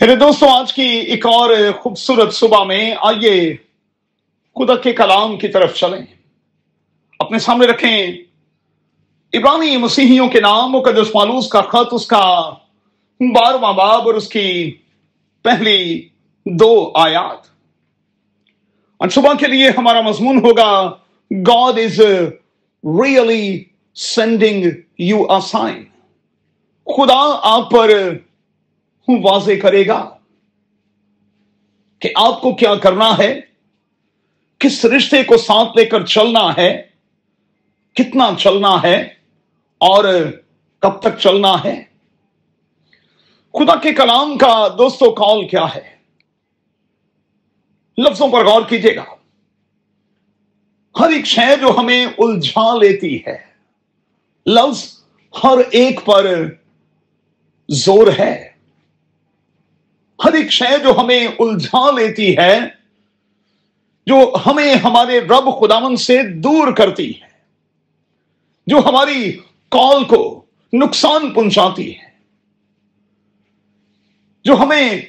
میرے دوستوں آج کی ایک اور خوبصورت صبح میں آئیے خدا کے کلام کی طرف چلیں۔ اپنے سامنے رکھیں۔ ابرانی مسیحیوں کے نام، مقدس مالوس کا خط، اس کا بارہواں باب اور اس کی پہلی دو آیات۔ اور صبح کے لیے ہمارا مضمون ہوگا God is really sending you a sign خدا آپ پر واضح کرے گا کہ آپ کو کیا کرنا ہے، کس رشتے کو ساتھ لے کر چلنا ہے، کتنا چلنا ہے اور کب تک چلنا ہے۔ خدا کے کلام کا دوستو، کال کیا ہے؟ لفظوں پر غور کیجیے گا۔ ہر ایک شے جو ہمیں الجھا لیتی ہے، لفظ ہر ایک پر زور ہے۔ ہر ایک شے جو ہمیں الجھا لیتی ہے، جو ہمیں ہمارے رب خداون سے دور کرتی ہے، جو ہماری کال کو نقصان پہنچاتی ہے، جو ہمیں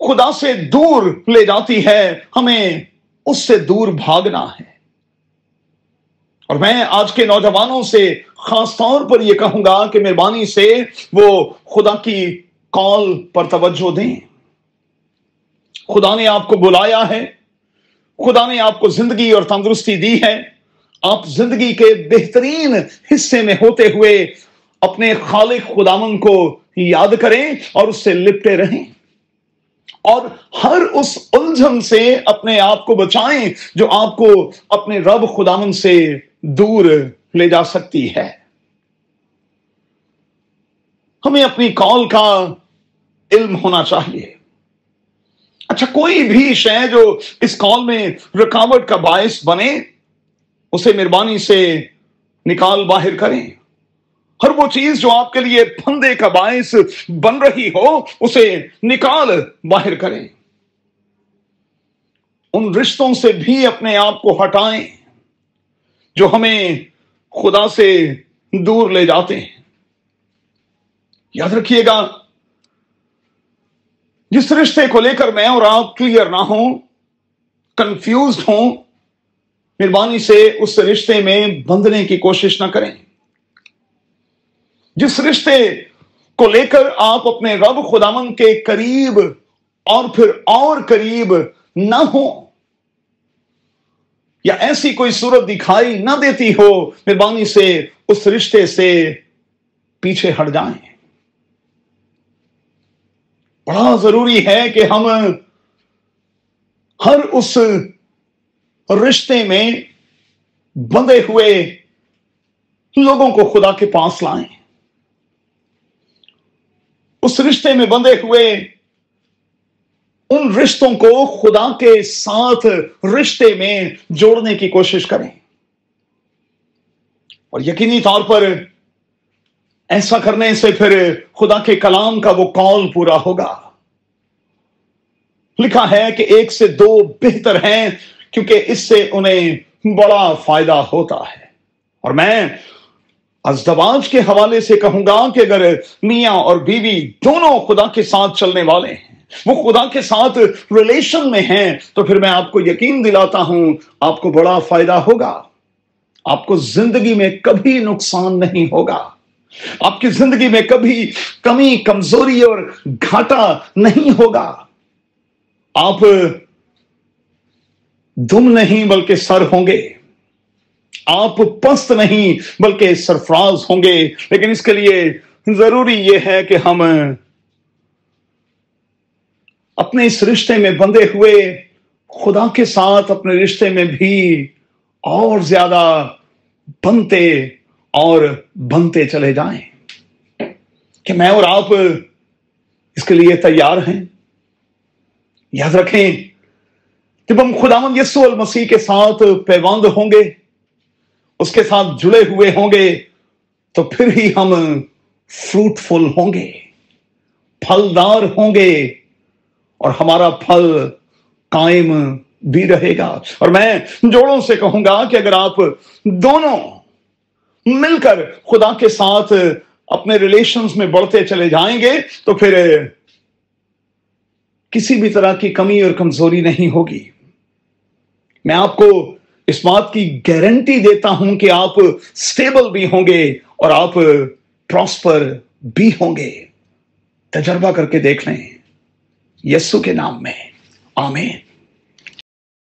خدا سے دور لے جاتی ہے، ہمیں اس سے دور بھاگنا ہے۔ اور میں آج کے نوجوانوں سے خاص طور پر یہ کہوں گا کہ مہربانی سے وہ خدا کی کال پر توجہ دیں۔ خدا نے آپ کو بلایا ہے۔ خدا نے آپ کو زندگی اور تندرستی دی ہے۔ آپ زندگی کے بہترین حصے میں ہوتے ہوئے اپنے خالق خدامن کو یاد کریں اور اس سے لپٹے رہیں۔ اور ہر اس الجھن سے اپنے آپ کو بچائیں جو آپ کو اپنے رب خدامن سے دور لے جا سکتی ہے۔ ہمیں اپنی کال کا علم ہونا چاہیے۔ اچھا کوئی بھی شے جو اس کال میں رکاوٹ کا باعث بنے، اسے مہربانی سے نکال باہر کریں۔ ہر وہ چیز جو آپ کے لیے پھندے کا باعث بن رہی ہو، اسے نکال باہر کریں۔ ان رشتوں سے بھی اپنے آپ کو ہٹائیں، جو ہمیں خدا سے دور لے جاتے ہیں۔ یاد رکھیے گا جس رشتے کو لے کر میں اور آپ کلیئر نہ ہوں کنفیوزڈ ہوں، مہربانی سے اس رشتے میں بندنے کی کوشش نہ کریں۔ جس رشتے کو لے کر آپ اپنے رب خدامن کے قریب اور پھر اور قریب نہ ہو یا ایسی کوئی صورت دکھائی نہ دیتی ہو، مہربانی سے اس رشتے سے پیچھے ہٹ جائیں۔ بڑا ضروری ہے کہ ہم ہر اس رشتے میں بندے ہوئے لوگوں کو خدا کے پاس لائیں۔ اس رشتے میں بندے ہوئے ان رشتوں کو خدا کے ساتھ رشتے میں جوڑنے کی کوشش کریں۔ اور یقینی طور پر ایسا کرنے سے پھر خدا کے کلام کا وہ کال پورا ہوگا۔ لکھا ہے کہ ایک سے دو بہتر ہیں کیونکہ اس سے انہیں بڑا فائدہ ہوتا ہے۔ اور میں ازدواج کے حوالے سے کہوں گا کہ اگر میاں اور بیوی دونوں خدا کے ساتھ چلنے والے ہیں، وہ خدا کے ساتھ ریلیشن میں ہیں، تو پھر میں آپ کو یقین دلاتا ہوں، آپ کو بڑا فائدہ ہوگا۔ آپ کو زندگی میں کبھی نقصان نہیں ہوگا۔ آپ کی زندگی میں کبھی کمی، کمزوری اور گھاٹا نہیں ہوگا۔ آپ دم نہیں بلکہ سر ہوں گے۔ آپ پست نہیں بلکہ سرفراز ہوں گے۔ لیکن اس کے لیے ضروری یہ ہے کہ ہم اپنے اس رشتے میں بندے ہوئے، خدا کے ساتھ اپنے رشتے میں بھی اور زیادہ بنتے۔ اور بنتے چلے جائیں کہ میں اور آپ اس کے لیے تیار ہیں۔ یاد رکھیں، جب ہم خدا یسو المسیح کے ساتھ پیوند ہوں گے، اس کے ساتھ جڑے ہوئے ہوں گے، تو پھر ہی ہم فروٹفل ہوں گے، پھلدار ہوں گے اور ہمارا پھل قائم بھی رہے گا۔ اور میں جوڑوں سے کہوں گا کہ اگر آپ دونوں مل کر خدا کے ساتھ اپنے ریلیشنز میں بڑھتے چلے جائیں گے تو پھر کسی بھی طرح کی کمی اور کمزوری نہیں ہوگی۔ میں آپ کو اس بات کی گارنٹی دیتا ہوں کہ آپ سٹیبل بھی ہوں گے اور آپ پراسپر بھی ہوں گے۔ تجربہ کر کے دیکھ لیں۔ یسو کے نام میں۔ آمین۔